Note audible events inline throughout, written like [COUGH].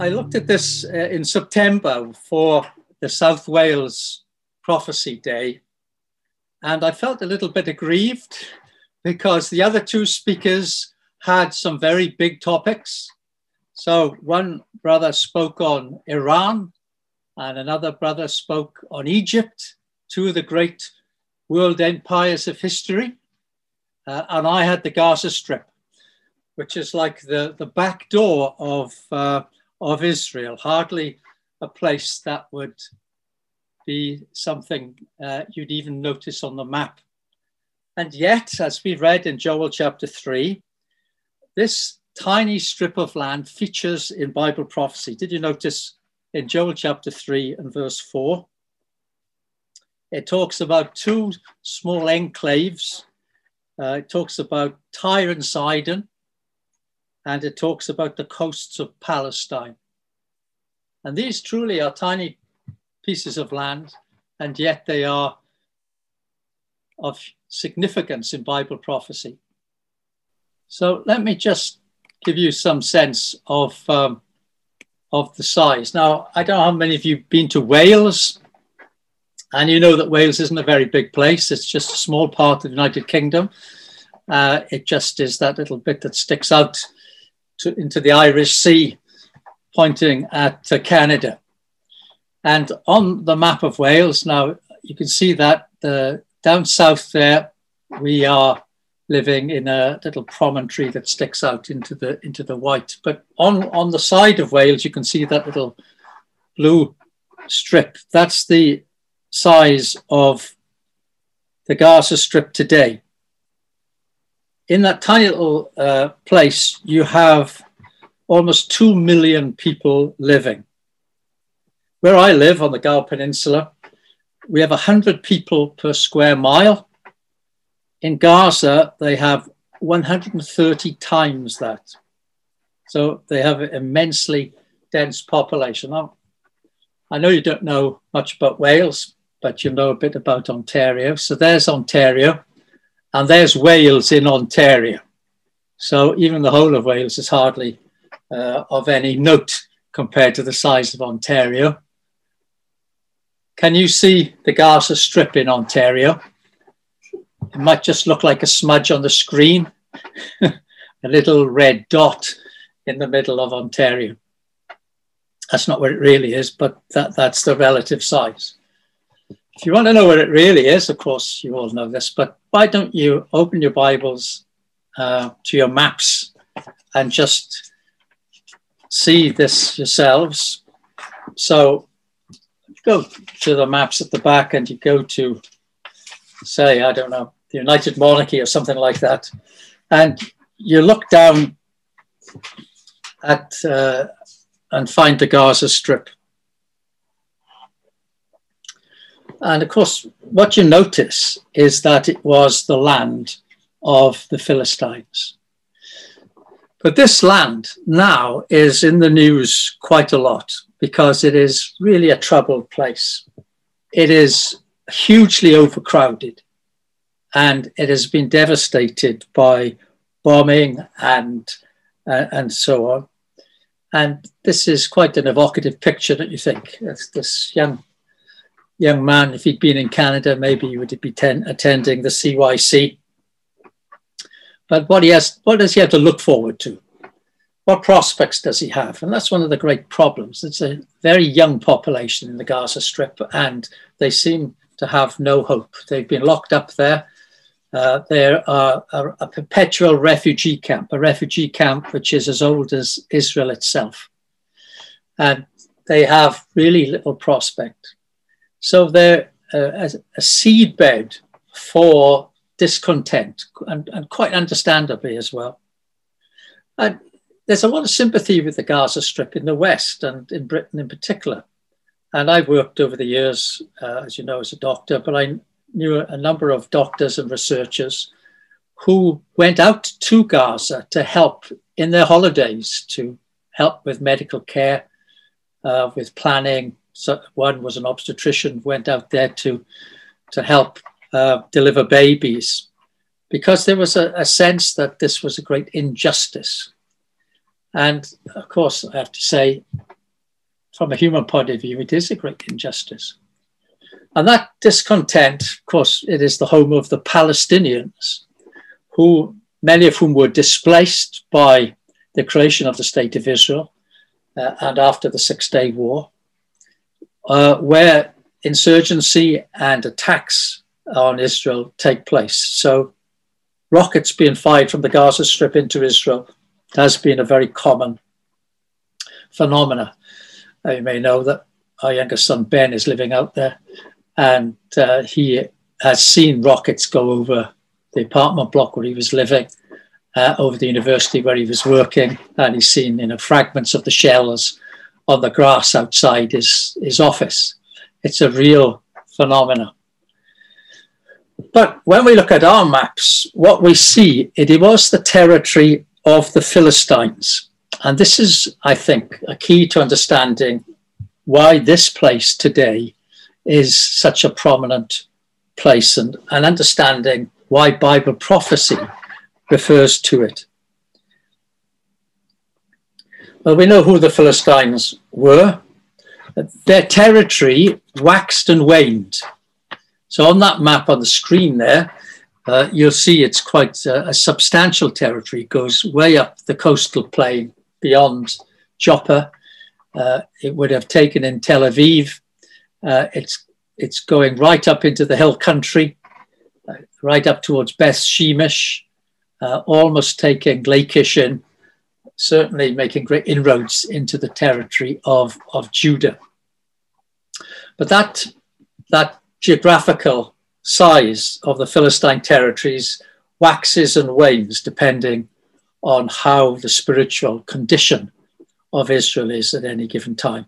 I looked at this uh, in September for the South Wales Prophecy Day, and I felt a little bit aggrieved because the other two speakers had some very big topics. So one brother spoke on Iran, and another brother spoke on Egypt, two of the great world empires of history. Uh, and I had the Gaza Strip, which is like the, the back door of, uh, of Israel, hardly a place that would be something uh, you'd even notice on the map. And yet, as we read in Joel chapter 3, this tiny strip of land features in Bible prophecy. Did you notice in Joel chapter 3 and verse 4? It talks about two small enclaves. Uh, it talks about Tyre and Sidon, and it talks about the coasts of Palestine. And these truly are tiny pieces of land, and yet they are of significance in Bible prophecy. So let me just give you some sense of, um, of the size. Now, I don't know how many of you have been to Wales, and you know that Wales isn't a very big place. It's just a small part of the United Kingdom. Uh, it just is that little bit that sticks out to, into the Irish Sea, pointing at uh, Canada. And on the map of Wales, now you can see that the, down south there, we are living in a little promontory that sticks out into the into the white. But on, on the side of Wales, you can see that little blue strip. That's the size of the Gaza Strip today. In that tiny little uh, place, you have almost 2 million people living. Where I live on the Gower Peninsula, we have 100 people per square mile. In Gaza, they have 130 times that. So they have an immensely dense population. Now, I know you don't know much about Wales, but you know a bit about Ontario. So there's Ontario, and there's Wales in Ontario. So even the whole of Wales is hardly uh, of any note compared to the size of Ontario. Can you see the Gaza Strip in Ontario? It might just look like a smudge on the screen, [LAUGHS] a little red dot in the middle of Ontario. That's not what it really is, but that, that's the relative size. If you want to know what it really is, of course, you all know this, but why don't you open your Bibles uh, to your maps and just see this yourselves? So go to the maps at the back and you go to, say, I don't know, the United Monarchy or something like that, and you look down at uh, and find the Gaza Strip. And of course, what you notice is that it was the land of the Philistines. But this land now is in the news quite a lot because it is really a troubled place. It is hugely overcrowded and it has been devastated by bombing and, uh, and so on. And this is quite an evocative picture, don't you think? It's this young young man, if he'd been in Canada, maybe he would be ten, attending the CYC. But what he has, what does he have to look forward to? what prospects does he have? And that's one of the great problems. It's a very young population in the Gaza Strip, and they seem to have no hope. They've been locked up there. Uh, they're a, a, perpetual refugee camp, a refugee camp which is as old as Israel itself. And they have really little prospect. So they're uh, a seedbed for discontent, and, and quite understandably as well. And there's a lot of sympathy with the Gaza Strip in the West and in Britain in particular. And I've worked over the years, uh, as you know, as a doctor, but I knew a number of doctors and researchers who went out to Gaza to help in their holidays, to help with medical care, uh, with planning. So one was an obstetrician, went out there to, to help uh, deliver babies because there was a, a sense that this was a great injustice and of course, I have to say, from a human point of view, it is a great injustice. And that discontent, of course, it is the home of the Palestinians, who many of whom were displaced by the creation of the State of Israel uh, and after the Six Day War, uh, where insurgency and attacks on Israel take place. So, rockets being fired from the Gaza Strip into Israel has been a very common phenomena. Uh, you may know that our youngest son Ben is living out there, and uh, he has seen rockets go over the apartment block where he was living, uh, over the university where he was working, and he's seen you know fragments of the shells on the grass outside his his office. It's a real phenomenon. But when we look at our maps, what we see it was the territory of the Philistines, and this is, I think, a key to understanding why this place today is such a prominent place and, and understanding why Bible prophecy refers to it. Well, we know who the Philistines were. Their territory waxed and waned. So on that map on the screen there, uh, you'll see it's quite a, a, substantial territory. It goes way up the coastal plain beyond Joppa. Uh, it would have taken in Tel Aviv. Uh, it's, it's going right up into the hill country, uh, right up towards Beth Shemesh, uh, almost taking Lachish in, certainly making great inroads into the territory of, of Judah. But that, that geographical size of the Philistine territories waxes and wanes depending on how the spiritual condition of Israel is at any given time.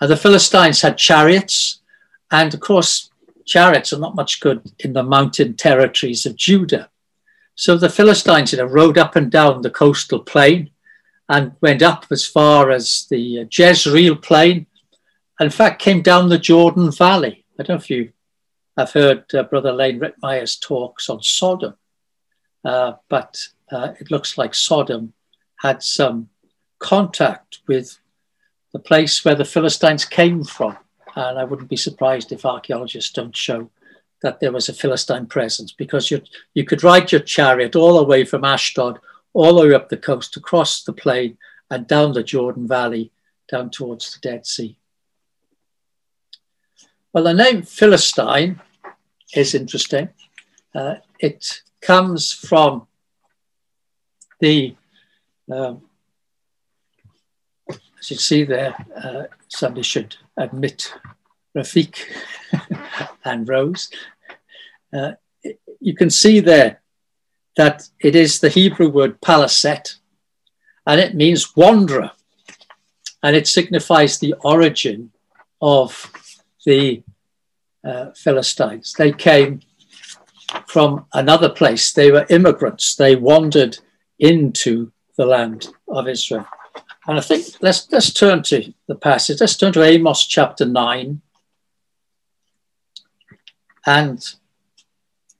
And the Philistines had chariots, and of course, chariots are not much good in the mountain territories of Judah. So the Philistines you know, rode up and down the coastal plain and went up as far as the Jezreel plain, and in fact came down the Jordan Valley. I don't know if you have heard uh, Brother Leen Ritmeyer's talks on Sodom, uh, but uh, it looks like Sodom had some contact with the place where the Philistines came from. And I wouldn't be surprised if archaeologists don't show that there was a Philistine presence because you, you could ride your chariot all the way from Ashdod, all the way up the coast, across the plain, and down the Jordan Valley, down towards the Dead Sea. Well, the name Philistine is interesting. Uh, it comes from the, um, as you see there, uh, somebody should admit Rafik [LAUGHS] and Rose. Uh, you can see there that it is the Hebrew word palaset, and it means wanderer, and it signifies the origin of the uh, Philistines. They came from another place. They were immigrants. They wandered into the land of Israel. And I think let's let's turn to the passage. Let's turn to Amos chapter nine and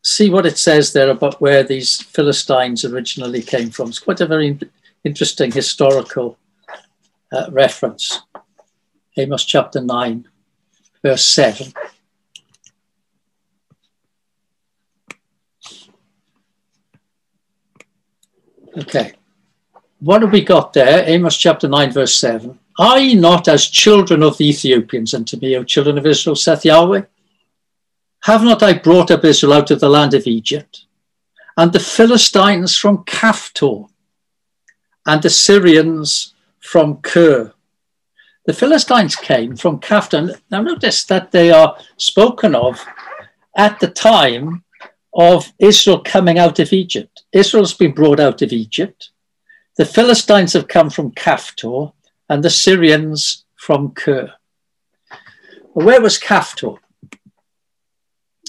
see what it says there about where these Philistines originally came from. It's quite a very interesting historical uh, reference. Amos chapter 9, verse 7. Okay. What have we got there? Amos chapter 9, verse 7. Are ye not as children of the Ethiopians unto me, O children of Israel, saith Yahweh? Have not I brought up Israel out of the land of Egypt, and the Philistines from Caphtor, and the Syrians from Kir? The Philistines came from Caphtor. Now notice that they are spoken of at the time of Israel coming out of Egypt. Israel's been brought out of Egypt. The Philistines have come from Caphtor and the Syrians from. Well, where was Caphtor?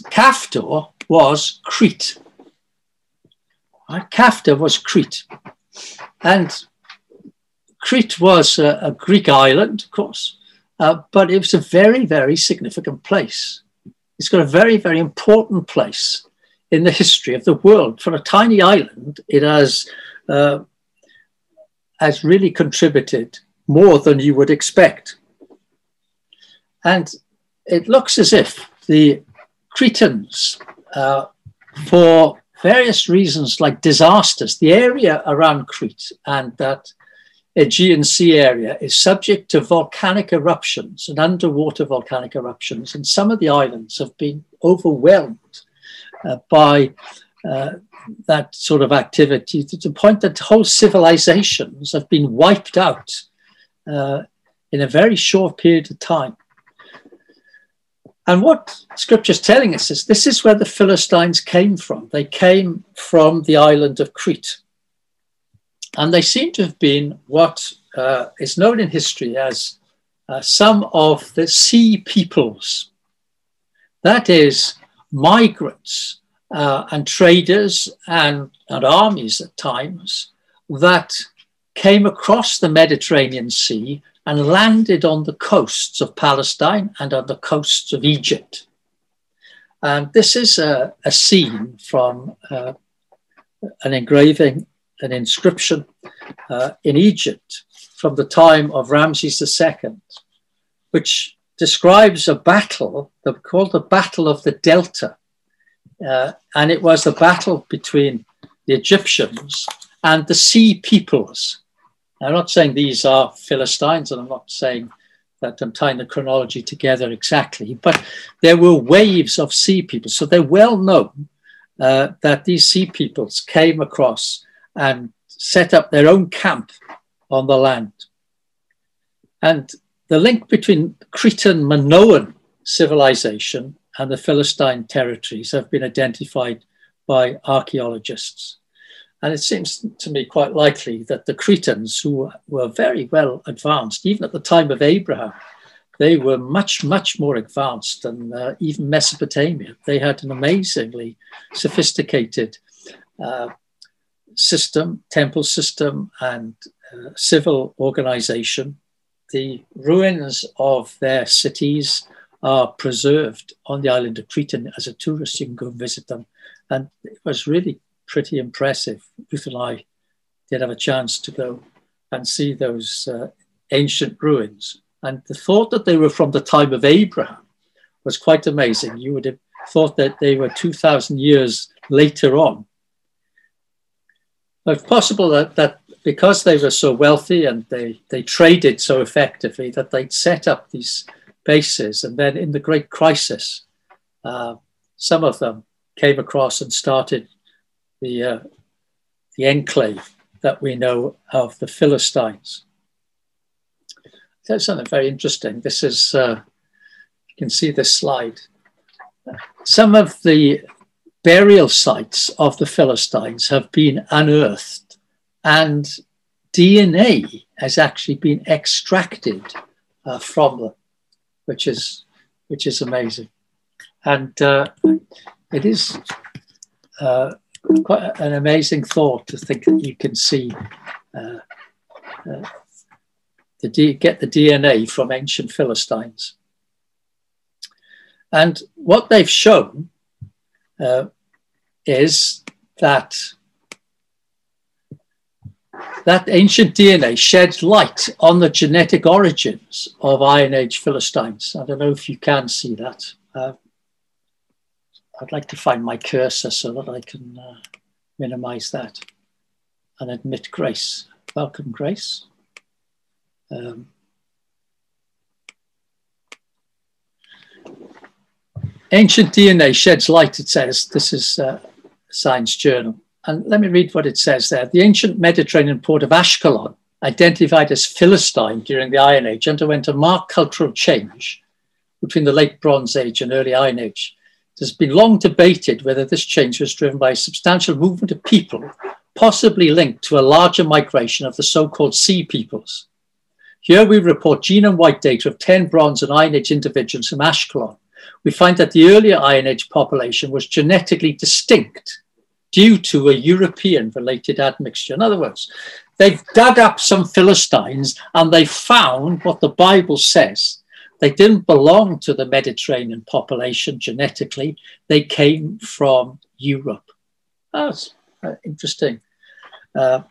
Caphtor was Crete. Right? Caphtor was Crete. And Crete was a, a Greek island, of course, uh, but it was a very, very significant place. It's got a very, very important place in the history of the world. For a tiny island, it has, uh, has really contributed more than you would expect And it looks as if the Cretans, uh, for various reasons like disasters, the area around Crete and that Aegean Sea area is subject to volcanic eruptions and underwater volcanic eruptions. And some of the islands have been overwhelmed uh, by uh, that sort of activity to the point that whole civilizations have been wiped out uh, in a very short period of time. And what scripture is telling us is this is where the Philistines came from. They came from the island of Crete. And they seem to have been what uh, is known in history as uh, some of the sea peoples. That is, migrants uh, and traders and, and armies at times that came across the Mediterranean Sea and landed on the coasts of Palestine and on the coasts of Egypt. And this is a, a scene from uh, an engraving, an inscription uh, in Egypt from the time of Ramses II, which describes a battle called the Battle of the Delta. Uh, and it was the battle between the Egyptians and the sea peoples I'm not saying these are Philistines, and I'm not saying that I'm tying the chronology together exactly, but there were waves of sea people. So they're well known uh, that these sea peoples came across and set up their own camp on the land. And the link between Cretan Minoan civilization and the Philistine territories have been identified by archaeologists. And it seems to me quite likely that the Cretans, who were very well advanced, even at the time of Abraham, they were much, much more advanced than uh, even Mesopotamia. They had an amazingly sophisticated uh, system, temple system, and uh, civil organization. The ruins of their cities are preserved on the island of Crete. As a tourist, you can go visit them. And it was really pretty impressive. Ruth and I did have a chance to go and see those uh, ancient ruins. And the thought that they were from the time of Abraham was quite amazing. You would have thought that they were 2,000 years later on. But it's possible that, that because they were so wealthy and they, they traded so effectively that they'd set up these bases. And then in the Great Crisis, uh, some of them came across and started the, uh, the enclave that we know of the Philistines. There's something very interesting. This is, uh, you can see this slide. Some of the burial sites of the Philistines have been unearthed and DNA has actually been extracted uh, from them, which is, which is amazing. And uh, it is uh, quite an amazing thought to think that you can see uh, uh, the D, get the DNA from ancient Philistines. And what they've shown uh, is that that ancient DNA sheds light on the genetic origins of Iron Age Philistines. I don't know if you can see that. I'd like to find my cursor so that I can uh, minimize that and admit Grace. Welcome, Grace. Um, Ancient DNA sheds light, it says. This is uh, Science Journal. And let me read what it says there. The ancient Mediterranean port of Ashkelon, identified as Philistine during the Iron Age, underwent a marked cultural change between the late Bronze Age and early Iron Age. Has been long debated whether this change was driven by a substantial movement of people, possibly linked to a larger migration of the so-called sea peoples. Here we report genome-wide data of 10 Bronze and Iron Age individuals from Ashkelon. We find that the earlier Iron Age population was genetically distinct due to a European-related admixture. In other words, they've dug up some Philistines and they found what the Bible says they didn't belong to the Mediterranean population genetically. They came from Europe. That's uh, interesting. Uh,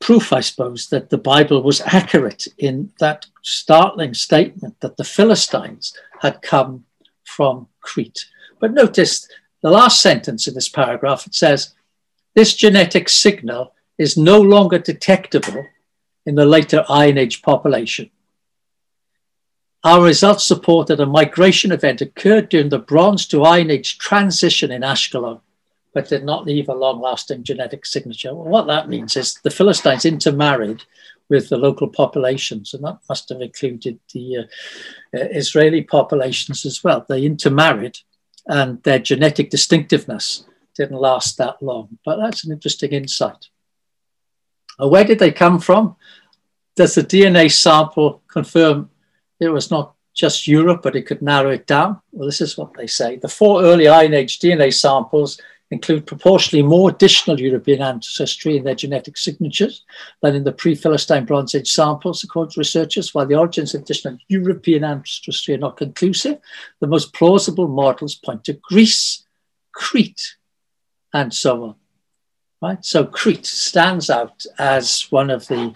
proof, I suppose, that the Bible was accurate in that startling statement that the Philistines had come from Crete. But notice the last sentence in this paragraph it says, This genetic signal is no longer detectable in the later Iron Age population. Our results support that a migration event occurred during the Bronze to Iron Age transition in Ashkelon, but did not leave a long lasting genetic signature. Well, what that means is the Philistines intermarried with the local populations, and that must have included the uh, uh, Israeli populations as well. They intermarried, and their genetic distinctiveness didn't last that long. But that's an interesting insight. Where did they come from? Does the DNA sample confirm it was not just Europe, but it could narrow it down. Well, this is what they say. The four early Iron Age DNA samples include proportionally more additional European ancestry in their genetic signatures than in the pre-Philistine Bronze Age samples, according to researchers. While the origins of additional European ancestry are not conclusive, the most plausible models point to Greece, Crete, and so on. Right? So Crete stands out as one of the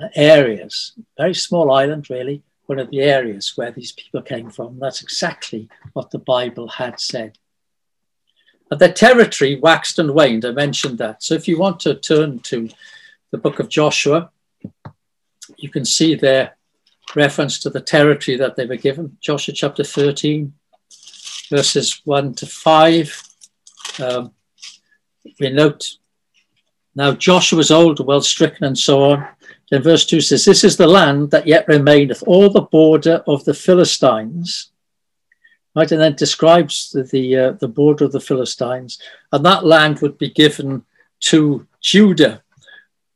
uh, areas, very small island really, one of the areas where these people came from. That's exactly what the Bible had said. But their territory waxed and waned. I mentioned that. So if you want to turn to the book of Joshua, you can see their reference to the territory that they were given. Joshua chapter 13, verses 1 to 5. Um, we note now Joshua was old, well stricken, and so on. Then verse 2 says, This is the land that yet remaineth, all the border of the Philistines. Right, and then describes the, the, uh, the border of the Philistines, and that land would be given to Judah.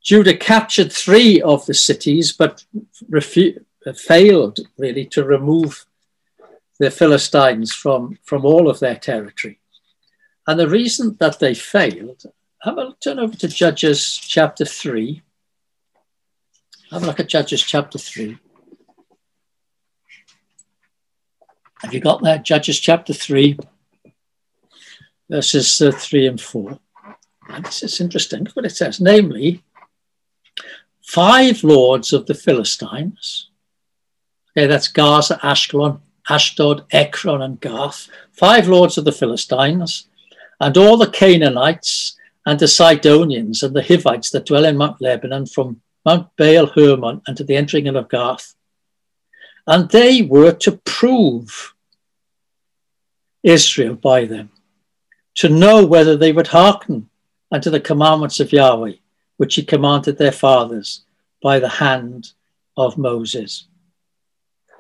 Judah captured three of the cities, but refu- failed really to remove the Philistines from, from all of their territory. And the reason that they failed, have a turn over to Judges chapter 3. Have a look at Judges chapter 3. Have you got that? Judges chapter 3, verses uh, 3 and 4. And this is interesting. Look what it says. Namely, five lords of the Philistines. Okay, that's Gaza, Ashkelon, Ashdod, Ekron, and Gath. Five lords of the Philistines, and all the Canaanites, and the Sidonians, and the Hivites that dwell in Mount Lebanon from Mount Baal Hermon, and to the entering in of Gath. And they were to prove Israel by them, to know whether they would hearken unto the commandments of Yahweh, which he commanded their fathers by the hand of Moses.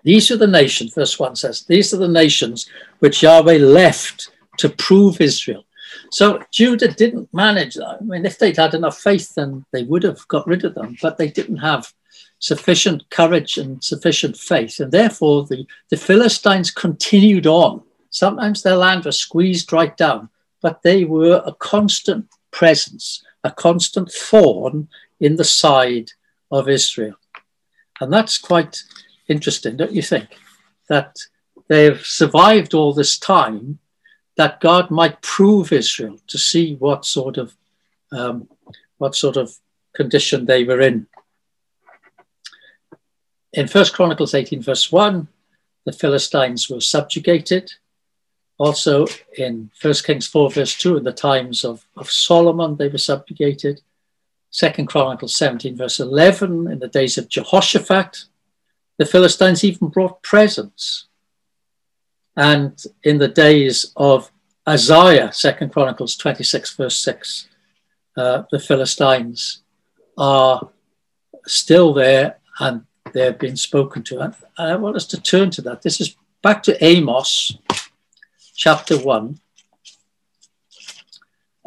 These are the nations, verse 1 says, these are the nations which Yahweh left to prove Israel. So Judah didn't manage that. I mean, if they'd had enough faith, then they would have got rid of them, but they didn't have sufficient courage and sufficient faith. And therefore, the, the Philistines continued on. Sometimes their land was squeezed right down, but they were a constant presence, a constant thorn in the side of Israel. And that's quite interesting, don't you think? That they've survived all this time that God might prove Israel to see what sort of um, what sort of condition they were in. In First Chronicles 18, verse 1, the Philistines were subjugated. Also in First Kings 4, verse 2, in the times of, of Solomon, they were subjugated. Second Chronicles 17, verse 11, in the days of Jehoshaphat, the Philistines even brought presents and in the days of Uzziah, Second Chronicles 26, verse 6, uh, the Philistines are still there and they've been spoken to. And I want us to turn to that. This is back to Amos chapter 1.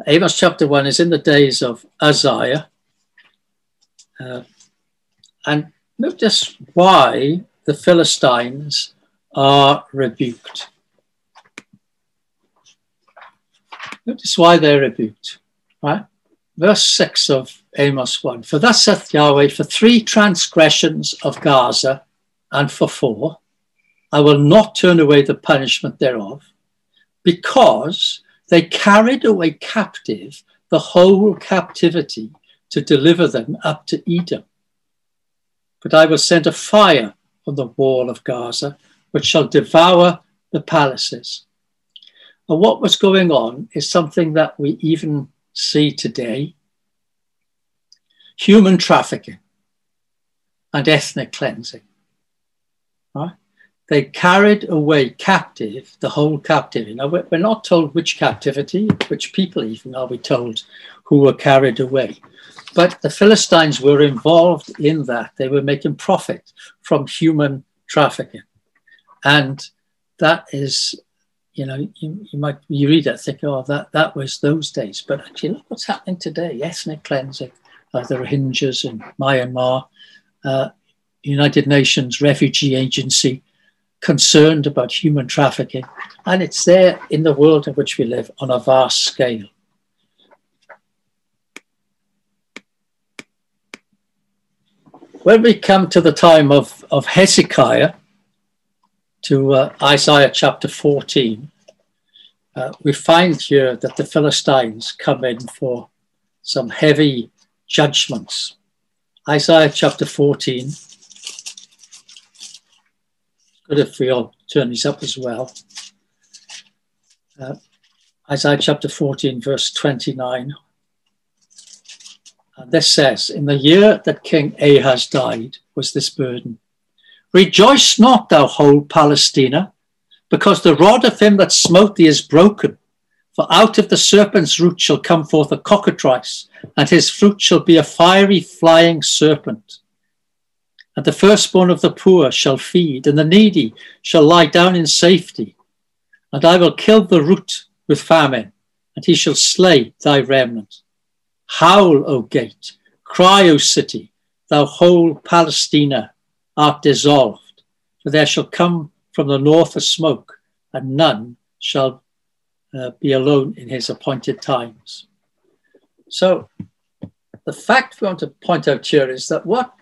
Amos chapter 1 is in the days of Uzziah. Uh, and notice why the Philistines are rebuked. Notice why they're rebuked, right? Verse 6 of Amos 1 For thus saith Yahweh, for three transgressions of Gaza, and for four, I will not turn away the punishment thereof, because they carried away captive the whole captivity to deliver them up to Edom. But I will send a fire on the wall of Gaza, which shall devour the palaces. And what was going on is something that we even see today human trafficking and ethnic cleansing. Right? They carried away captive the whole captivity. Now, we're not told which captivity, which people even are we told who were carried away. But the Philistines were involved in that. They were making profit from human trafficking. And that is, you know, you, you might you read it, think, oh, that, that was those days. But actually, look what's happening today ethnic cleansing. Uh, the Rohingyas in Myanmar, uh, United Nations Refugee Agency concerned about human trafficking. And it's there in the world in which we live on a vast scale. When we come to the time of, of Hezekiah, to uh, Isaiah chapter 14, uh, we find here that the Philistines come in for some heavy judgments. Isaiah chapter 14. Good if we all turn these up as well. Uh, Isaiah chapter 14, verse 29. And this says, In the year that King Ahaz died, was this burden Rejoice not, thou whole Palestina, because the rod of him that smote thee is broken. For out of the serpent's root shall come forth a cockatrice, and his fruit shall be a fiery flying serpent. And the firstborn of the poor shall feed, and the needy shall lie down in safety. And I will kill the root with famine, and he shall slay thy remnant. Howl, O gate, cry, O city, thou whole Palestina art dissolved, for there shall come from the north a smoke, and none shall uh, be alone in his appointed times. So, the fact we want to point out here is that what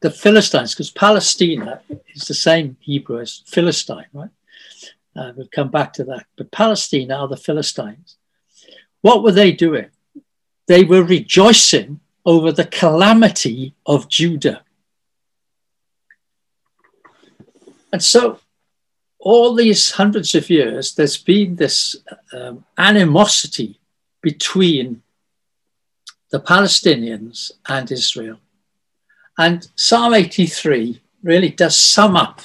the Philistines, because Palestina is the same Hebrew as Philistine, right? Uh, we'll come back to that. But Palestina are the Philistines. What were they doing? They were rejoicing over the calamity of Judah. And so, all these hundreds of years, there's been this um, animosity between the Palestinians and Israel. And Psalm 83 really does sum up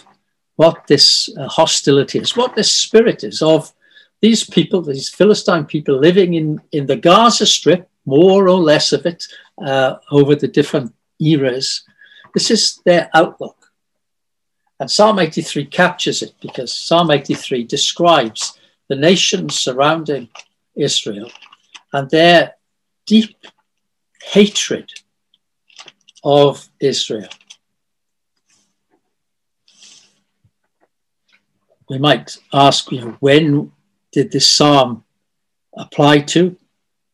what this uh, hostility is, what this spirit is of these people, these Philistine people living in, in the Gaza Strip, more or less of it, uh, over the different eras. This is their outlook. And Psalm 83 captures it because Psalm 83 describes the nations surrounding Israel and their deep hatred of Israel. We might ask, you know, when did this psalm apply to?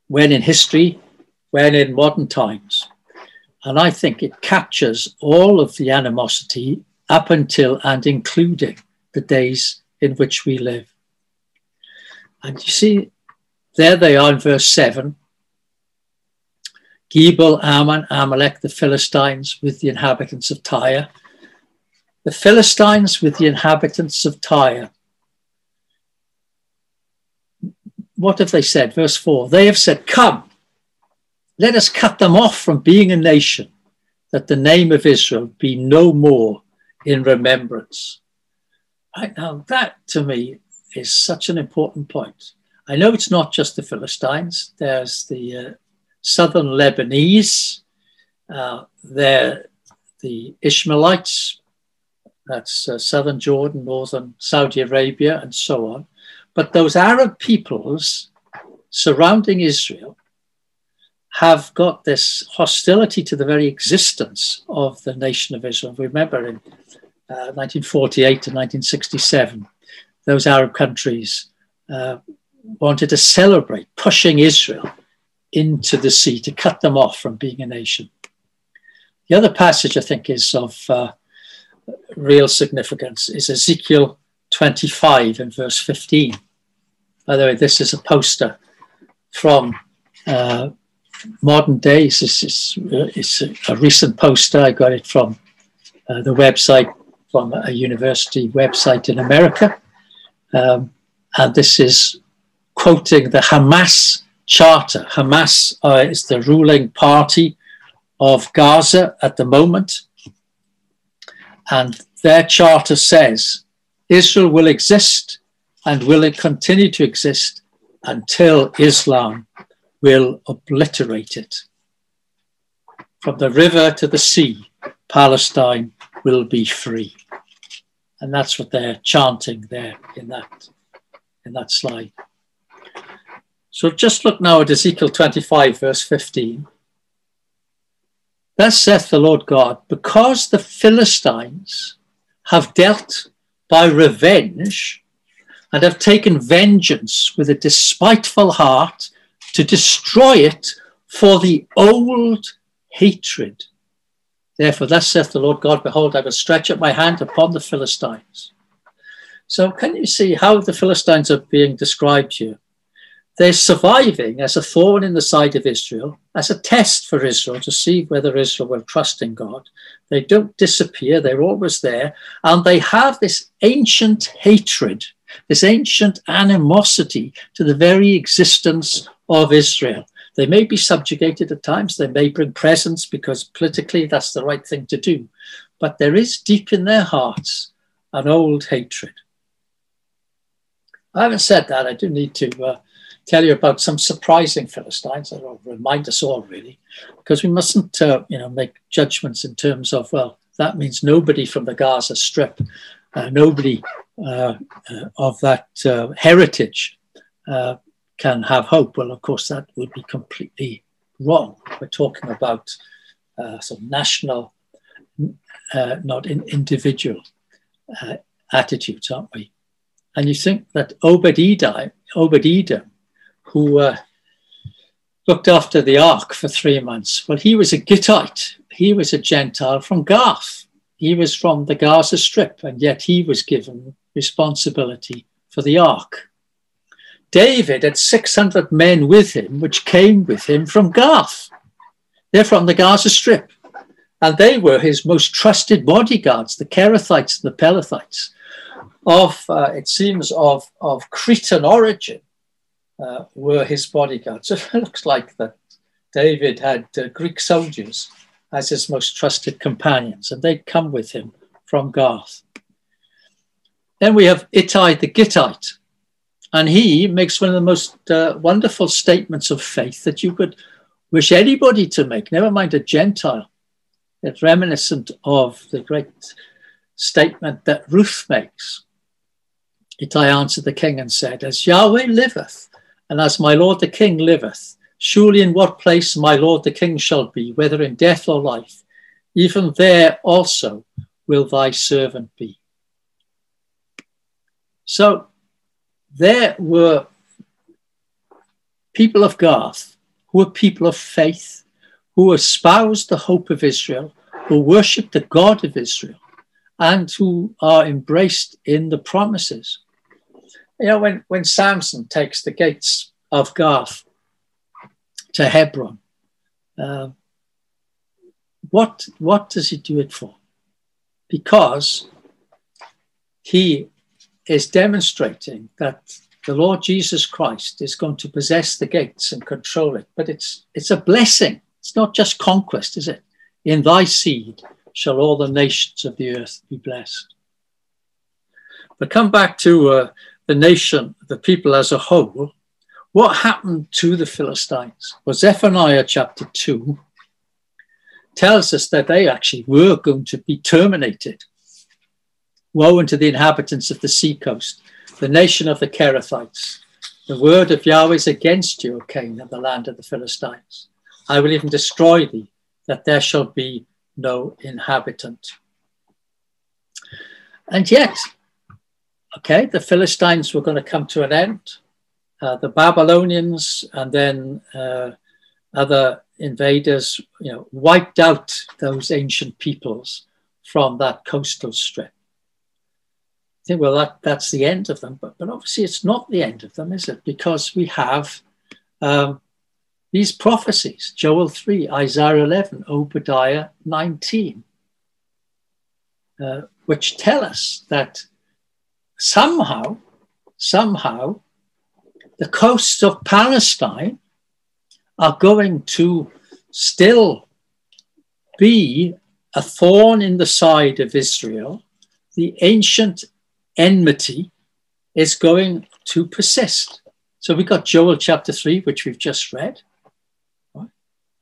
When in history? When in modern times? And I think it captures all of the animosity up until and including the days in which we live. And you see, there they are in verse 7. Gebal, Ammon, Amalek, the Philistines with the inhabitants of Tyre. The Philistines with the inhabitants of Tyre. What have they said? Verse 4 They have said, Come, let us cut them off from being a nation, that the name of Israel be no more in remembrance. Right now, that to me is such an important point. I know it's not just the Philistines, there's the uh, southern Lebanese, uh, there the Ishmaelites, that's uh, southern Jordan, northern Saudi Arabia, and so on. But those Arab peoples surrounding Israel have got this hostility to the very existence of the nation of Israel. Remember, in uh, 1948 to 1967, those Arab countries uh, wanted to celebrate pushing Israel into the sea to cut them off from being a nation. The other passage I think is of uh, real significance is Ezekiel 25 and verse 15. By the way, this is a poster from uh, modern days. This is uh, it's a, a, recent poster. I got it from uh, the website from a university website in America, um, and this is quoting the Hamas charter. Hamas uh, is the ruling party of Gaza at the moment, and their charter says Israel will exist and will it continue to exist until Islam will obliterate it. From the river to the sea, Palestine will be free. And that's what they're chanting there in that, in that slide. So just look now at Ezekiel 25, verse 15. Thus saith the Lord God, because the Philistines have dealt by revenge and have taken vengeance with a despiteful heart to destroy it for the old hatred. Therefore, thus saith the Lord God, Behold, I will stretch out my hand upon the Philistines. So, can you see how the Philistines are being described here? They're surviving as a thorn in the side of Israel, as a test for Israel to see whether Israel will trust in God. They don't disappear, they're always there. And they have this ancient hatred, this ancient animosity to the very existence of Israel. They may be subjugated at times, they may bring presents because politically that's the right thing to do. But there is deep in their hearts an old hatred. I haven't said that. I do need to uh, tell you about some surprising Philistines that will remind us all, really, because we mustn't, uh, you know, make judgments in terms of, well, that means nobody from the Gaza Strip, uh, nobody uh, uh of that uh, heritage can have hope. Well, of course, that would be completely wrong. We're talking about some national, not in individual attitudes, aren't we? And you think that Obed Edom who uh, looked after the ark for three months. Well, he was a Gittite. He was a Gentile from Gath. He was from the Gaza Strip, and yet he was given responsibility for the ark. David had 600 men with him, which came with him from Gath. They're from the Gaza Strip. And they were his most trusted bodyguards, the Kerethites and the Pelethites, of, uh, it seems, of, of Cretan origin uh, were his bodyguards. So [LAUGHS] it looks like that David had uh, Greek soldiers as his most trusted companions, and they'd come with him from Gath. Then we have Ittai the Gittite, and he makes one of the most uh, wonderful statements of faith that you could wish anybody to make, never mind a Gentile. It's reminiscent of the great statement that Ruth makes. Ittai answered the king and said, As Yahweh liveth, and as my lord the king liveth, surely in what place my lord the king shall be, whether in death or life, even there also will thy servant be. So there were people of Gath who were people of faith, who espoused the hope of Israel, who worshipped the God of Israel, and who are embraced in the promises you know, when, when Samson takes the gates of Gath to Hebron, uh, what, what does he do it for? Because he is demonstrating that the Lord Jesus Christ is going to possess the gates and control it. But it's, it's a blessing. It's not just conquest, is it? In thy seed shall all the nations of the earth be blessed. But come back to uh, the nation, the people as a whole, what happened to the Philistines? Well, Zephaniah chapter 2 tells us that they actually were going to be terminated. Woe unto the inhabitants of the seacoast, the nation of the Kerethites. The word of Yahweh is against you, O Cain, of the land of the Philistines. I will even destroy thee, that there shall be no inhabitant. And yet, okay, the Philistines were going to come to an end. Uh, the Babylonians and then uh, other invaders, you know, wiped out those ancient peoples from that coastal strip. Think, well, that, that's the end of them, but, but obviously it's not the end of them, is it? Because we have um, these prophecies Joel 3, Isaiah 11, Obadiah 19, uh, which tell us that somehow, somehow, the coasts of Palestine are going to still be a thorn in the side of Israel. The ancient enmity is going to persist. So we've got Joel chapter 3, which we've just read.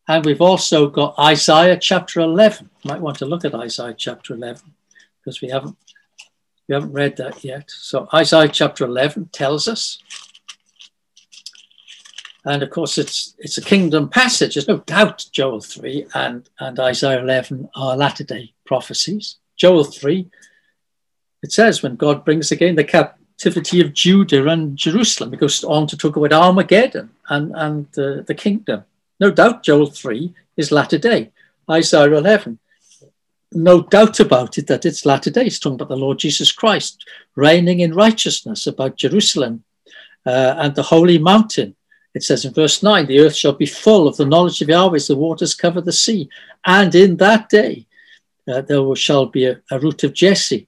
And we've also got Isaiah chapter 11. You might want to look at Isaiah chapter 11 because we haven't, we haven't read that yet. So Isaiah chapter 11 tells us and of course, it's it's a kingdom passage. There's no doubt Joel 3 and, and Isaiah 11 are latter day prophecies. Joel 3, it says, when God brings again the captivity of Judah and Jerusalem, it goes on to talk about Armageddon and, and uh, the kingdom. No doubt Joel 3 is latter day. Isaiah 11, no doubt about it that it's latter day. It's talking about the Lord Jesus Christ reigning in righteousness, about Jerusalem uh, and the holy mountain it says in verse 9, the earth shall be full of the knowledge of Yahweh as the waters cover the sea. And in that day uh, there shall be a, a root of Jesse,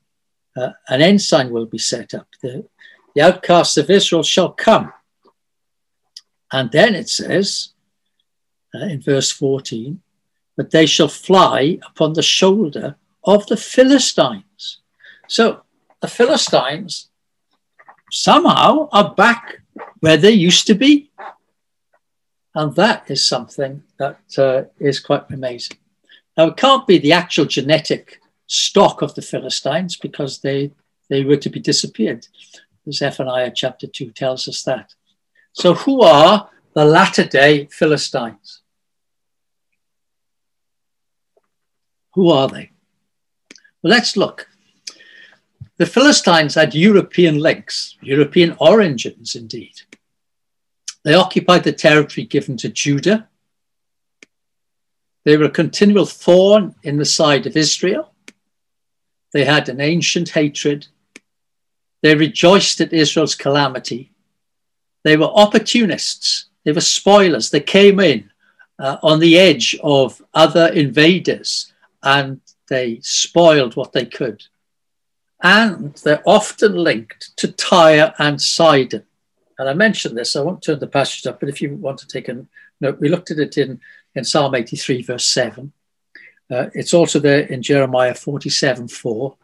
uh, an ensign will be set up. The, the outcasts of Israel shall come. And then it says uh, in verse 14, but they shall fly upon the shoulder of the Philistines. So the Philistines somehow are back where they used to be. And that is something that uh, is quite amazing. Now, it can't be the actual genetic stock of the Philistines because they, they were to be disappeared. Zephaniah chapter 2 tells us that. So, who are the latter day Philistines? Who are they? Well, let's look. The Philistines had European links, European origins indeed. They occupied the territory given to Judah. They were a continual thorn in the side of Israel. They had an ancient hatred. They rejoiced at Israel's calamity. They were opportunists. They were spoilers. They came in uh, on the edge of other invaders and they spoiled what they could. And they're often linked to Tyre and Sidon and I mentioned this, I won't turn the passage up, but if you want to take a note, we looked at it in, in Psalm 83, verse 7. Uh, it's also there in Jeremiah 47, 4.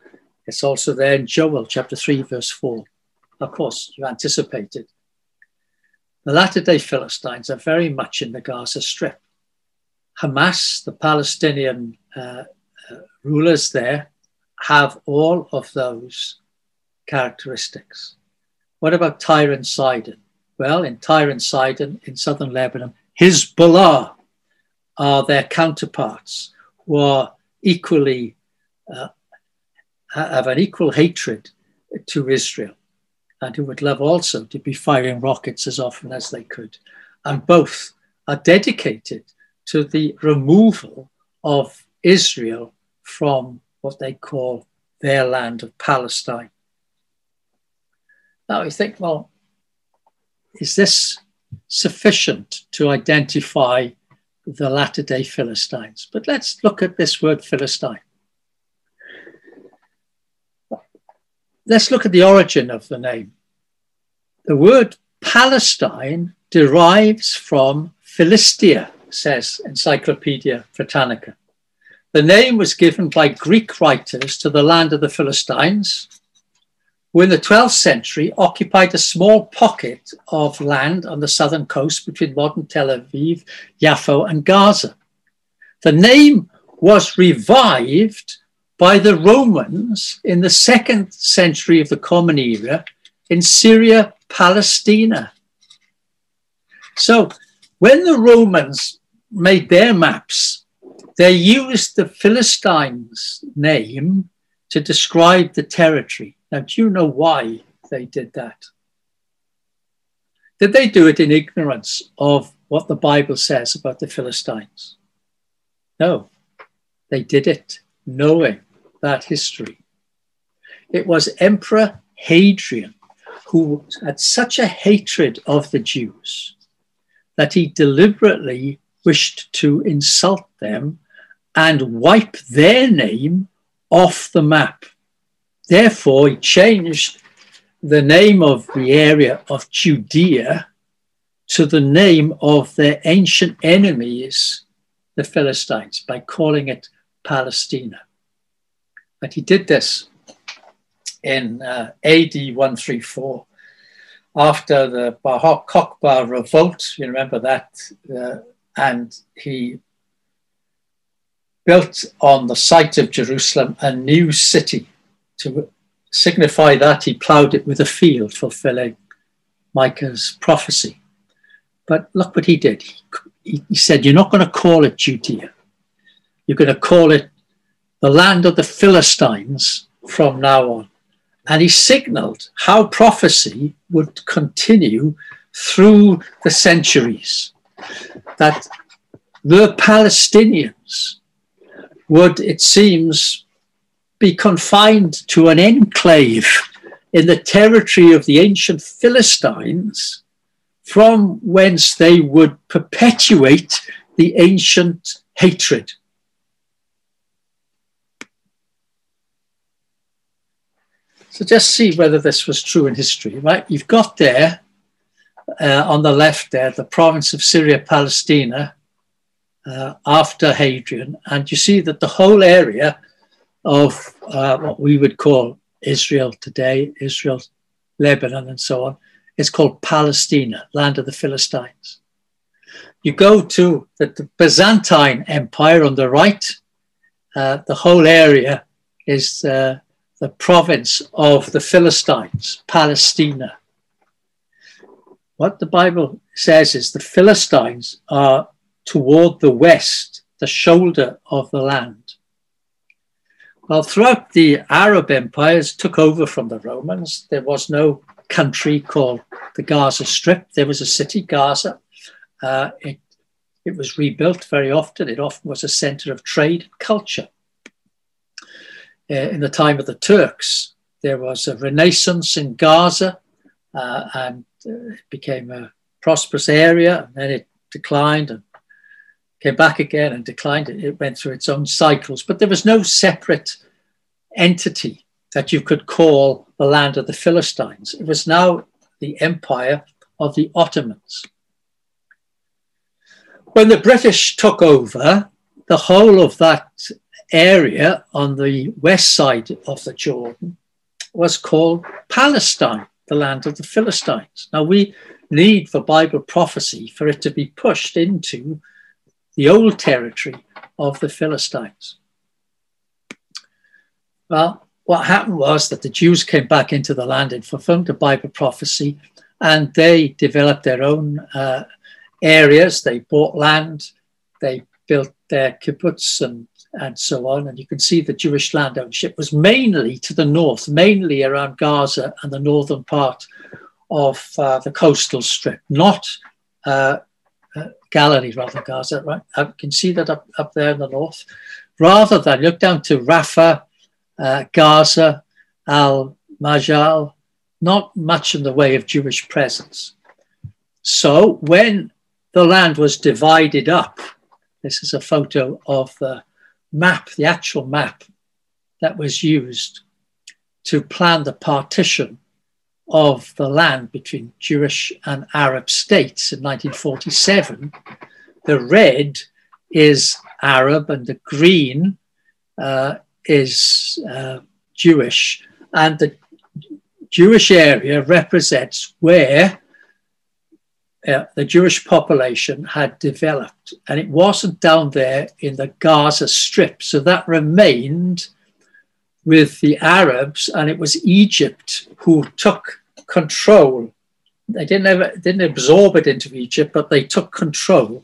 It's also there in Joel chapter 3, verse 4. Of course, you anticipated. The latter day Philistines are very much in the Gaza Strip. Hamas, the Palestinian uh, uh, rulers there, have all of those characteristics. What about Tyre and Sidon? Well, in Tyre and Sidon, in southern Lebanon, Hezbollah are their counterparts who are equally, uh, have an equal hatred to Israel and who would love also to be firing rockets as often as they could. And both are dedicated to the removal of Israel from what they call their land of Palestine. Now you think, well, is this sufficient to identify the latter day Philistines? But let's look at this word Philistine. Let's look at the origin of the name. The word Palestine derives from Philistia, says Encyclopedia Britannica. The name was given by Greek writers to the land of the Philistines, who in the 12th century occupied a small pocket of land on the southern coast between modern Tel Aviv, Yaffo, and Gaza. The name was revived by the Romans in the second century of the Common Era in Syria, Palestina. So when the Romans made their maps, they used the Philistines' name to describe the territory. Now, do you know why they did that? Did they do it in ignorance of what the Bible says about the Philistines? No, they did it knowing that history. It was Emperor Hadrian who had such a hatred of the Jews that he deliberately wished to insult them and wipe their name off the map. Therefore, he changed the name of the area of Judea to the name of their ancient enemies, the Philistines, by calling it Palestina. But he did this in uh, AD 134 after the Bar Kokhba revolt. You remember that? Uh, and he built on the site of Jerusalem a new city to signify that he ploughed it with a field, fulfilling Micah's prophecy. But look what he did. He, he said, You're not going to call it Judea. You're going to call it the land of the Philistines from now on. And he signaled how prophecy would continue through the centuries. That the Palestinians would, it seems, be confined to an enclave in the territory of the ancient Philistines, from whence they would perpetuate the ancient hatred. So just see whether this was true in history, right? You've got there uh, on the left there the province of Syria Palestina uh, after Hadrian, and you see that the whole area of uh, what we would call Israel today, Israel, Lebanon, and so on, is called Palestina, land of the Philistines. You go to the, the Byzantine Empire on the right, uh, the whole area is uh, the province of the Philistines, Palestina. What the Bible says is the Philistines are toward the west, the shoulder of the land. Well, throughout the Arab empires took over from the Romans, there was no country called the Gaza Strip. There was a city, Gaza. Uh, it, it was rebuilt very often. It often was a center of trade and culture uh, in the time of the Turks. There was a renaissance in Gaza uh, and uh, it became a prosperous area. And then it declined and came back again and declined. It went through its own cycles, but there was no separate entity that you could call the land of the Philistines. It was now the empire of the Ottomans. When the British took over, the whole of that area on the west side of the Jordan was called Palestine, the land of the Philistines. Now, we need for Bible prophecy for it to be pushed into the old territory of the Philistines. Well, what happened was that the Jews came back into the land and fulfilled the Bible prophecy, and they developed their own uh, areas. They bought land, they built their kibbutz and and so on. And you can see the Jewish land ownership was mainly to the north, mainly around Gaza and the northern part of uh, the coastal strip, not uh, Galilee, rather Gaza. Right, I can see that up, up there in the north. Rather than look down to Rafah, uh, Gaza, Al Majal, not much in the way of Jewish presence. So when the land was divided up, this is a photo of the map, the actual map that was used to plan the partition of the land between Jewish and Arab states in 1947. The red is Arab and the green uh, is uh, Jewish. And the Jewish area represents where uh, the Jewish population had developed. And it wasn't down there in the Gaza Strip. So that remained with the Arabs, and it was Egypt who took control. They didn't, ever, didn't absorb it into Egypt, but they took control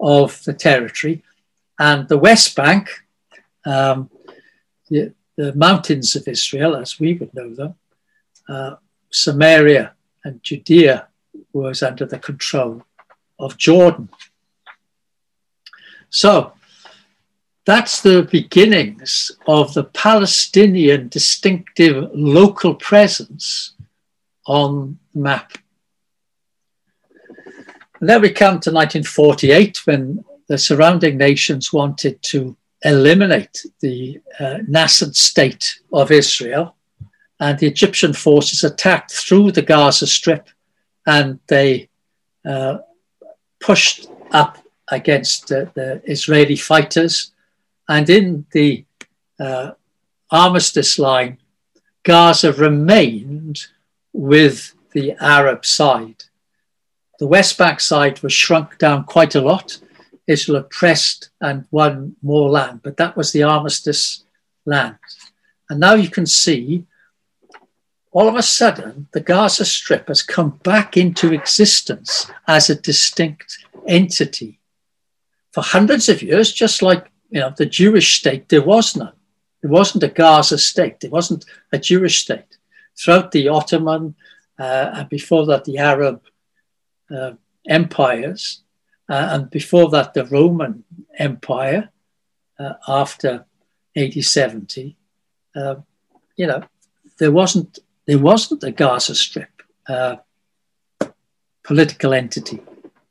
of the territory. And the West Bank, um, the, the, mountains of Israel, as we would know them, uh, Samaria and Judea was under the control of Jordan. So that's the beginnings of the Palestinian distinctive local presence on the map. And then we come to 1948 when the surrounding nations wanted to eliminate the uh, nascent state of Israel. And the Egyptian forces attacked through the Gaza Strip and they uh, pushed up against uh, the Israeli fighters. And in the uh, armistice line, Gaza remained with the Arab side. The West Bank side was shrunk down quite a lot. Israel pressed and won more land, but that was the armistice land. And now you can see all of a sudden the Gaza Strip has come back into existence as a distinct entity. For hundreds of years, just like you know, the Jewish state, there was none. There wasn't a Gaza state. There wasn't a Jewish state. Throughout the Ottoman uh, and before that, the Arab uh, empires, uh, and before that, the Roman Empire uh, after AD 70, uh, you know, there wasn't, there wasn't a Gaza Strip uh, political entity,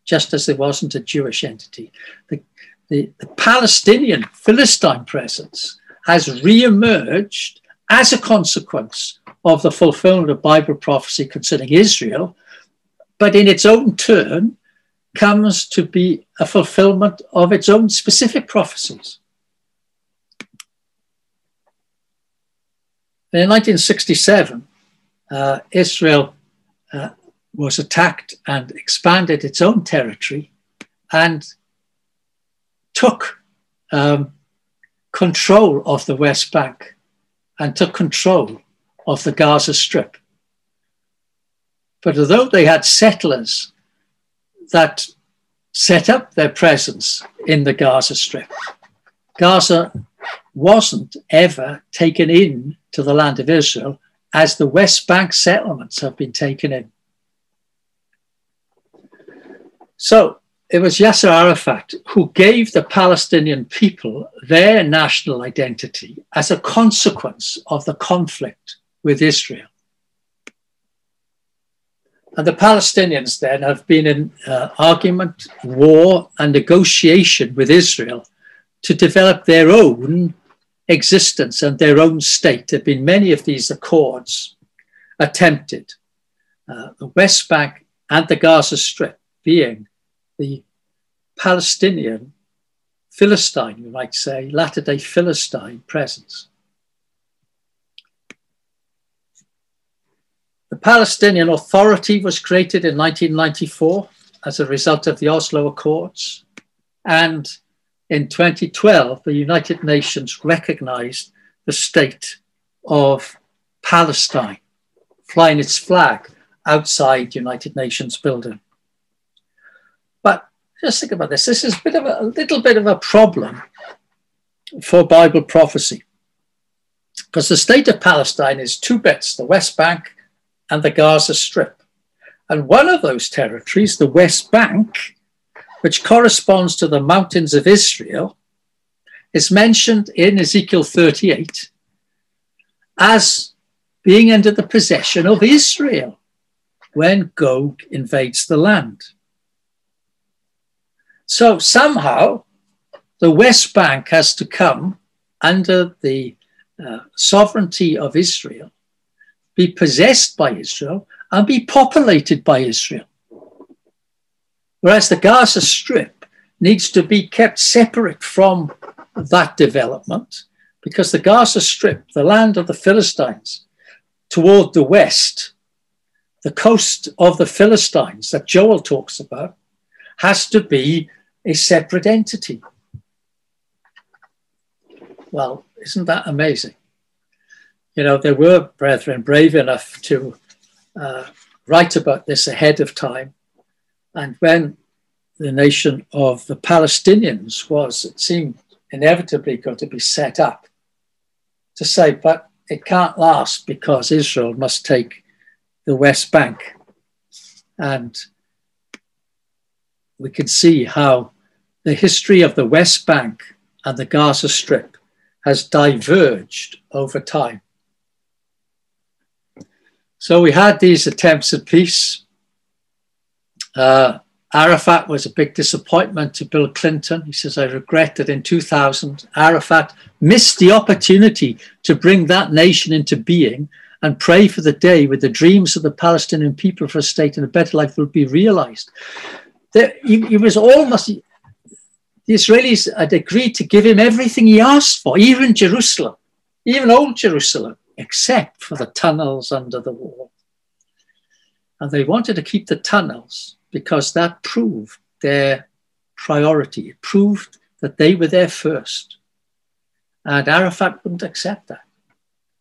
just as there wasn't a Jewish entity. The, the, the Palestinian Philistine presence has re-emerged as a consequence of the fulfillment of Bible prophecy concerning Israel, but in its own turn comes to be a fulfillment of its own specific prophecies. In 1967, uh, Israel uh, was attacked and expanded its own territory and took um, control of the West Bank and took control of the Gaza Strip. But although they had settlers that set up their presence in the Gaza Strip, Gaza wasn't ever taken in to the land of Israel as the West Bank settlements have been taken in. So it was Yasser Arafat who gave the Palestinian people their national identity as a consequence of the conflict with Israel. And the Palestinians then have been in uh, argument, war, and negotiation with Israel to develop their own existence and their own state. There have been many of these accords attempted. Uh, the West Bank and the Gaza Strip being the Palestinian Philistine, you might say, Latter day Philistine presence. The Palestinian Authority was created in 1994 as a result of the Oslo Accords. And in 2012, the United Nations recognized the state of Palestine, flying its flag outside United Nations building. But just think about this. This is a, bit of a, a little bit of a problem for Bible prophecy. Because the state of Palestine is two bits, the West Bank and the Gaza Strip. And one of those territories, the West Bank, which corresponds to the mountains of Israel, is mentioned in Ezekiel 38 as being under the possession of Israel when Gog invades the land. So somehow the West Bank has to come under the uh, sovereignty of Israel be possessed by Israel and be populated by Israel. Whereas the Gaza Strip needs to be kept separate from that development because the Gaza Strip, the land of the Philistines, toward the west, the coast of the Philistines that Joel talks about, has to be a separate entity. Well, isn't that amazing? You know, there were brethren brave enough to uh, write about this ahead of time. And when the nation of the Palestinians was, it seemed inevitably going to be set up to say, but it can't last because Israel must take the West Bank. And we can see how the history of the West Bank and the Gaza Strip has diverged over time. So we had these attempts at peace. Uh, Arafat was a big disappointment to Bill Clinton. He says, I regret that in 2000, Arafat missed the opportunity to bring that nation into being and pray for the day when the dreams of the Palestinian people for a state and a better life will be realized. There, he, he was almost, the Israelis had agreed to give him everything he asked for, even Jerusalem, even old Jerusalem, except for the tunnels under the wall. And they wanted to keep the tunnels because that proved their priority. It proved that they were there first. And Arafat wouldn't accept that.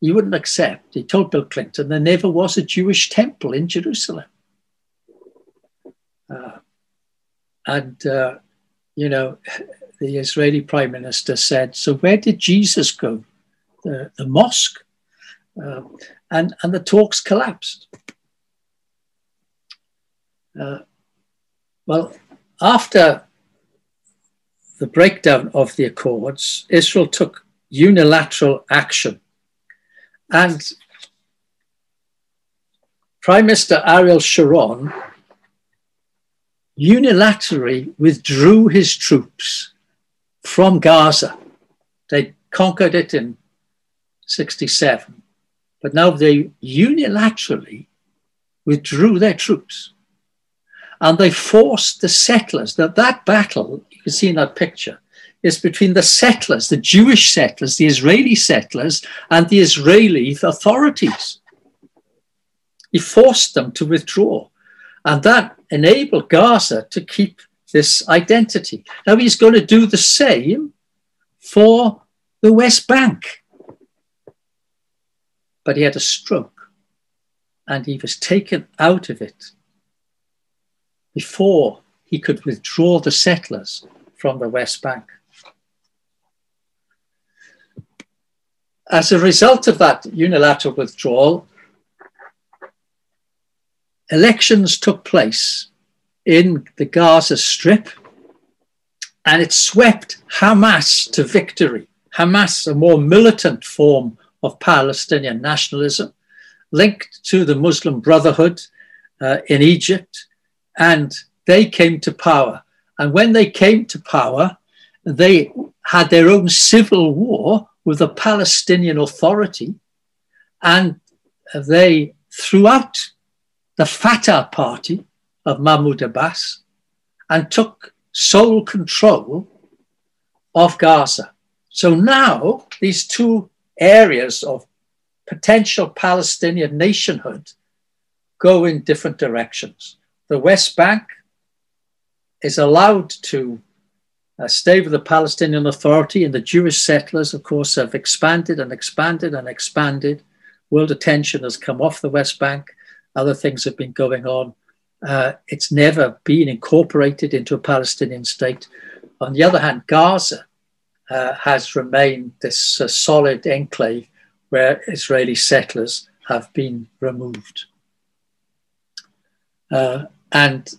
He wouldn't accept, he told Bill Clinton, there never was a Jewish temple in Jerusalem. Uh, and, uh, you know, the Israeli prime minister said, So where did Jesus go? The, the mosque? Uh, and, and the talks collapsed. Uh, well, after the breakdown of the Accords, Israel took unilateral action. And Prime Minister Ariel Sharon unilaterally withdrew his troops from Gaza. They conquered it in 67, but now they unilaterally withdrew their troops and they forced the settlers. That that battle you can see in that picture is between the settlers, the Jewish settlers, the Israeli settlers, and the Israeli authorities. He forced them to withdraw, and that enabled Gaza to keep this identity. Now he's going to do the same for the West Bank. But he had a stroke and he was taken out of it before he could withdraw the settlers from the West Bank. As a result of that unilateral withdrawal, elections took place in the Gaza Strip and it swept Hamas to victory. Hamas, a more militant form of Palestinian nationalism, linked to the Muslim Brotherhood uh, in Egypt, and they came to power. And when they came to power, they had their own civil war with the Palestinian Authority, and they threw out the Fatah party of Mahmoud Abbas and took sole control of Gaza. So now these two areas of potential Palestinian nationhood go in different directions the West Bank is allowed to uh, stay with the Palestinian Authority, and the Jewish settlers, of course, have expanded and expanded and expanded. World attention has come off the West Bank. Other things have been going on. Uh, it's never been incorporated into a Palestinian state. On the other hand, Gaza uh, has remained this uh, solid enclave where Israeli settlers have been removed. Uh, and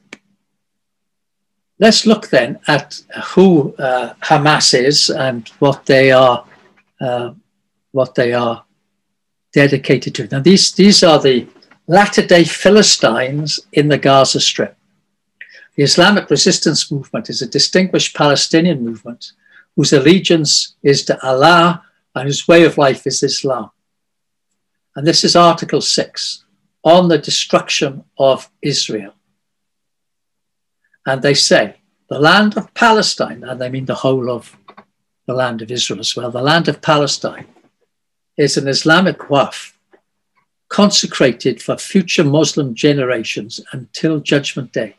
let's look then at who uh, Hamas is and what they are, uh, what they are dedicated to. Now, these, these are the latter-day Philistines in the Gaza Strip. The Islamic resistance movement is a distinguished Palestinian movement whose allegiance is to Allah and whose way of life is Islam. And this is Article 6 on the destruction of Israel. And they say, the land of Palestine, and they mean the whole of the land of Israel as well, the land of Palestine is an Islamic waqf consecrated for future Muslim generations until Judgment Day.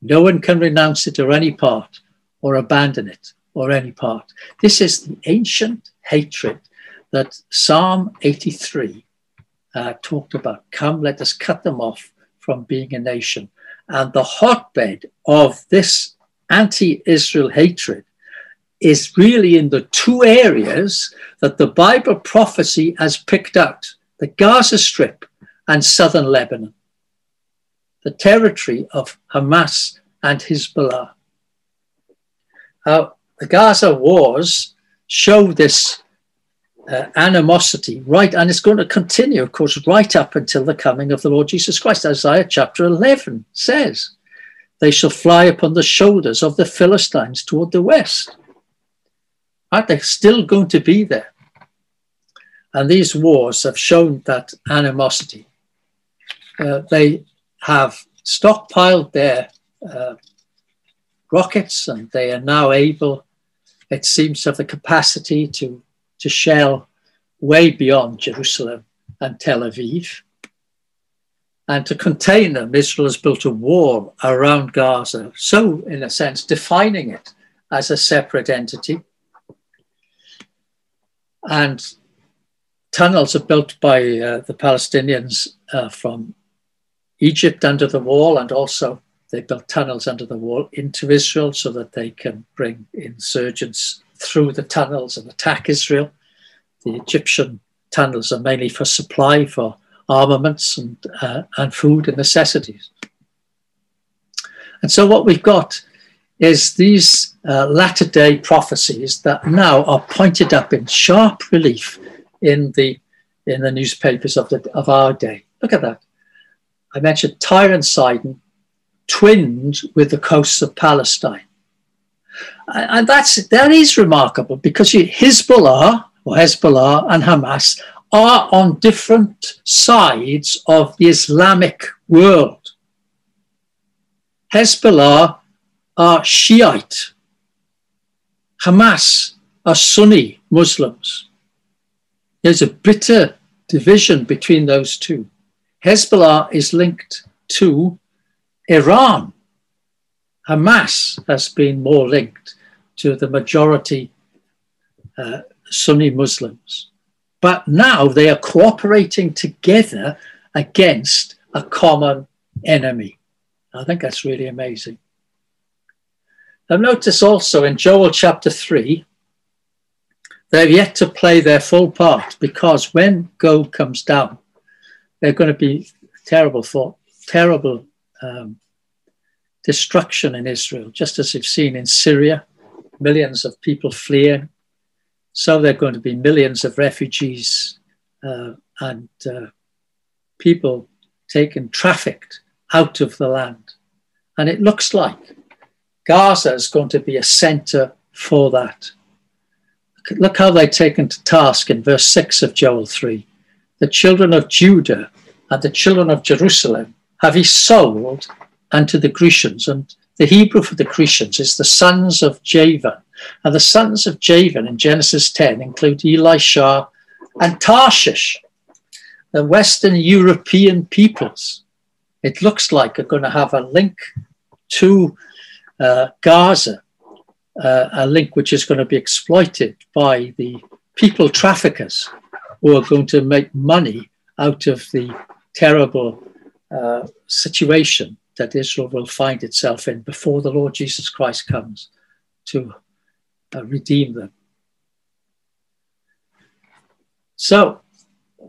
No one can renounce it or any part, or abandon it or any part. This is the ancient hatred that Psalm 83 uh, talked about. Come, let us cut them off from being a nation. And the hotbed of this anti Israel hatred is really in the two areas that the Bible prophecy has picked out the Gaza Strip and southern Lebanon, the territory of Hamas and Hezbollah. The Gaza wars show this uh, animosity, right? And it's going to continue, of course, right up until the coming of the Lord Jesus Christ. Isaiah chapter 11 says they shall fly upon the shoulders of the Philistines toward the west. Right? They're still going to be there. And these wars have shown that animosity. Uh, they have stockpiled their uh, rockets and they are now able, it seems, to have the capacity to, to shell way beyond Jerusalem and Tel Aviv. And to contain them, Israel has built a wall around Gaza, so, in a sense, defining it as a separate entity. And tunnels are built by uh, the Palestinians uh, from Egypt under the wall, and also they built tunnels under the wall into Israel so that they can bring insurgents through the tunnels and attack Israel. The Egyptian tunnels are mainly for supply for armaments and, uh, and food and necessities. And so what we've got is these uh, latter day prophecies that now are pointed up in sharp relief in the in the newspapers of the of our day. Look at that. I mentioned Tyre and Sidon, twinned with the coasts of Palestine. And that's that is remarkable because Hezbollah or Hezbollah and Hamas are on different sides of the Islamic world. Hezbollah are Shiite. Hamas are Sunni Muslims. There's a bitter division between those two. Hezbollah is linked to Iran. Hamas has been more linked to the majority uh, Sunni Muslims. But now they are cooperating together against a common enemy. I think that's really amazing. Now, notice also in Joel chapter 3, they've yet to play their full part because when Gog comes down, they're going to be terrible for terrible um, destruction in Israel, just as we've seen in Syria, millions of people fleeing. So there are going to be millions of refugees uh, and uh, people taken, trafficked out of the land. And it looks like Gaza is going to be a center for that. Look how they're taken to task in verse 6 of Joel 3. The children of Judah and the children of Jerusalem have he sold unto the Grecians. And the Hebrew for the Grecians is the sons of Javan. And the sons of Javan in Genesis 10 include Elishah and Tarshish, the Western European peoples. It looks like are going to have a link to uh, Gaza, uh, a link which is going to be exploited by the people traffickers who are going to make money out of the terrible uh, situation that Israel will find itself in before the Lord Jesus Christ comes to uh, redeem them. So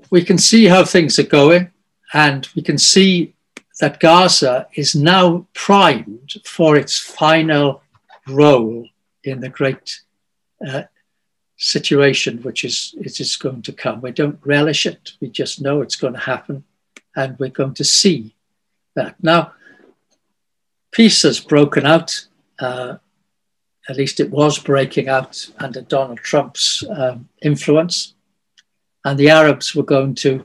we can see how things are going, and we can see that Gaza is now primed for its final role in the great uh, situation which is, is going to come. We don't relish it, we just know it's going to happen, and we're going to see that. Now, peace has broken out. Uh, at least it was breaking out under Donald Trump's um, influence. And the Arabs were going to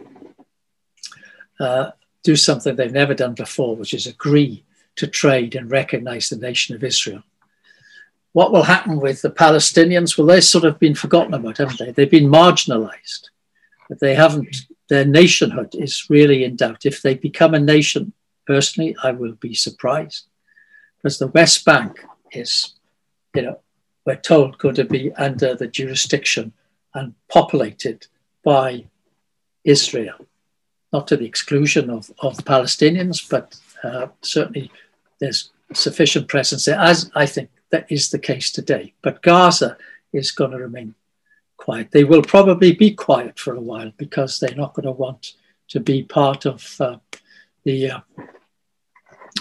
uh, do something they've never done before, which is agree to trade and recognize the nation of Israel. What will happen with the Palestinians? Well, they've sort of been forgotten about, haven't they? They've been marginalized. But they haven't, their nationhood is really in doubt. If they become a nation, personally, I will be surprised. Because the West Bank is, you know, we're told going to be under the jurisdiction and populated by Israel not to the exclusion of, of Palestinians, but uh, certainly there's sufficient presence there, as I think that is the case today. But Gaza is going to remain quiet. They will probably be quiet for a while because they're not going to want to be part of uh, the uh,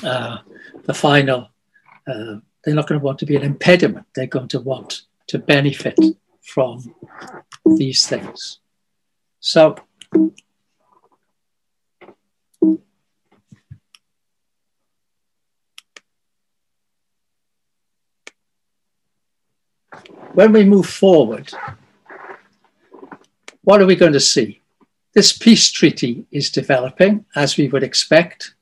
uh the final. Uh, they're not going to want to be an impediment. They're going to want to benefit from these things. So. when we move forward, what are we going to see? This peace treaty is developing, as we would expect,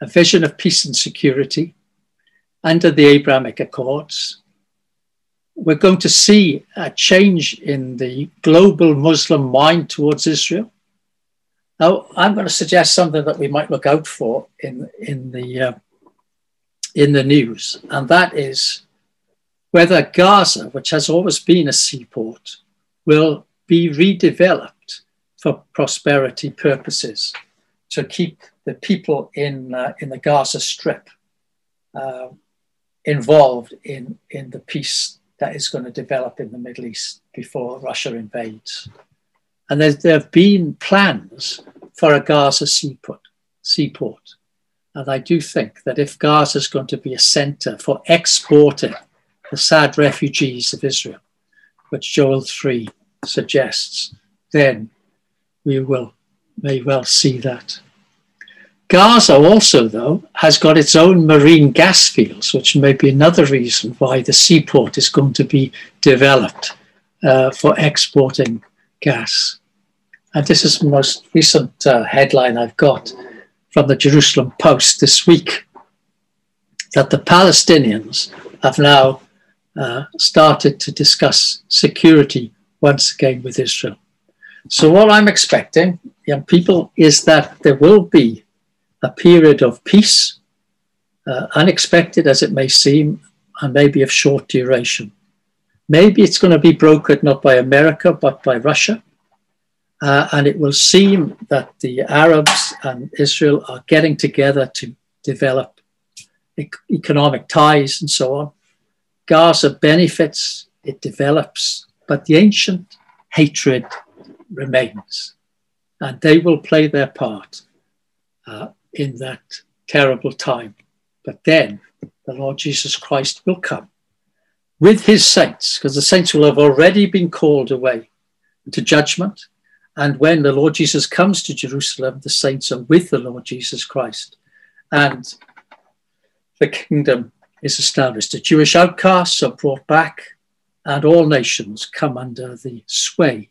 a vision of peace and security under the Abrahamic Accords. We're going to see a change in the global Muslim mind towards Israel. Now, I'm going to suggest something that we might look out for in, in, the, uh, in the news, and that is whether Gaza, which has always been a seaport, will be redeveloped for prosperity purposes to keep the people in, uh, in the Gaza Strip uh, involved in, in the peace that is going to develop in the Middle East before Russia invades. And there, have been plans for a Gaza seaport, seaport. And I do think that if Gaza is going to be a center for exporting the sad refugees of Israel, which Joel 3 suggests, then we will may well see that. Gaza also, though, has got its own marine gas fields, which may be another reason why the seaport is going to be developed uh, for exporting gas. And this is the most recent uh, headline I've got from the Jerusalem Post this week that the Palestinians have now uh, started to discuss security once again with Israel. So, what I'm expecting, young people, is that there will be a period of peace, uh, unexpected as it may seem, and maybe of short duration. Maybe it's going to be brokered not by America, but by Russia. Uh, and it will seem that the Arabs and Israel are getting together to develop e- economic ties and so on. Gaza benefits, it develops, but the ancient hatred remains. And they will play their part uh, in that terrible time. But then the Lord Jesus Christ will come with his saints, because the saints will have already been called away to judgment. And when the Lord Jesus comes to Jerusalem, the saints are with the Lord Jesus Christ. And the kingdom is established. The Jewish outcasts are brought back, and all nations come under the sway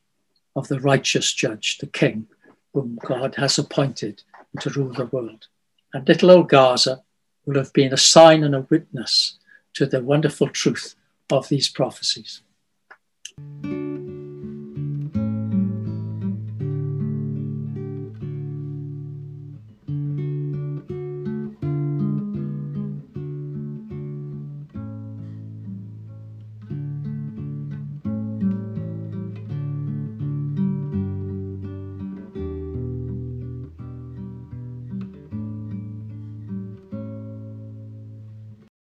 of the righteous judge, the king, whom God has appointed to rule the world. And little old Gaza will have been a sign and a witness to the wonderful truth of these prophecies.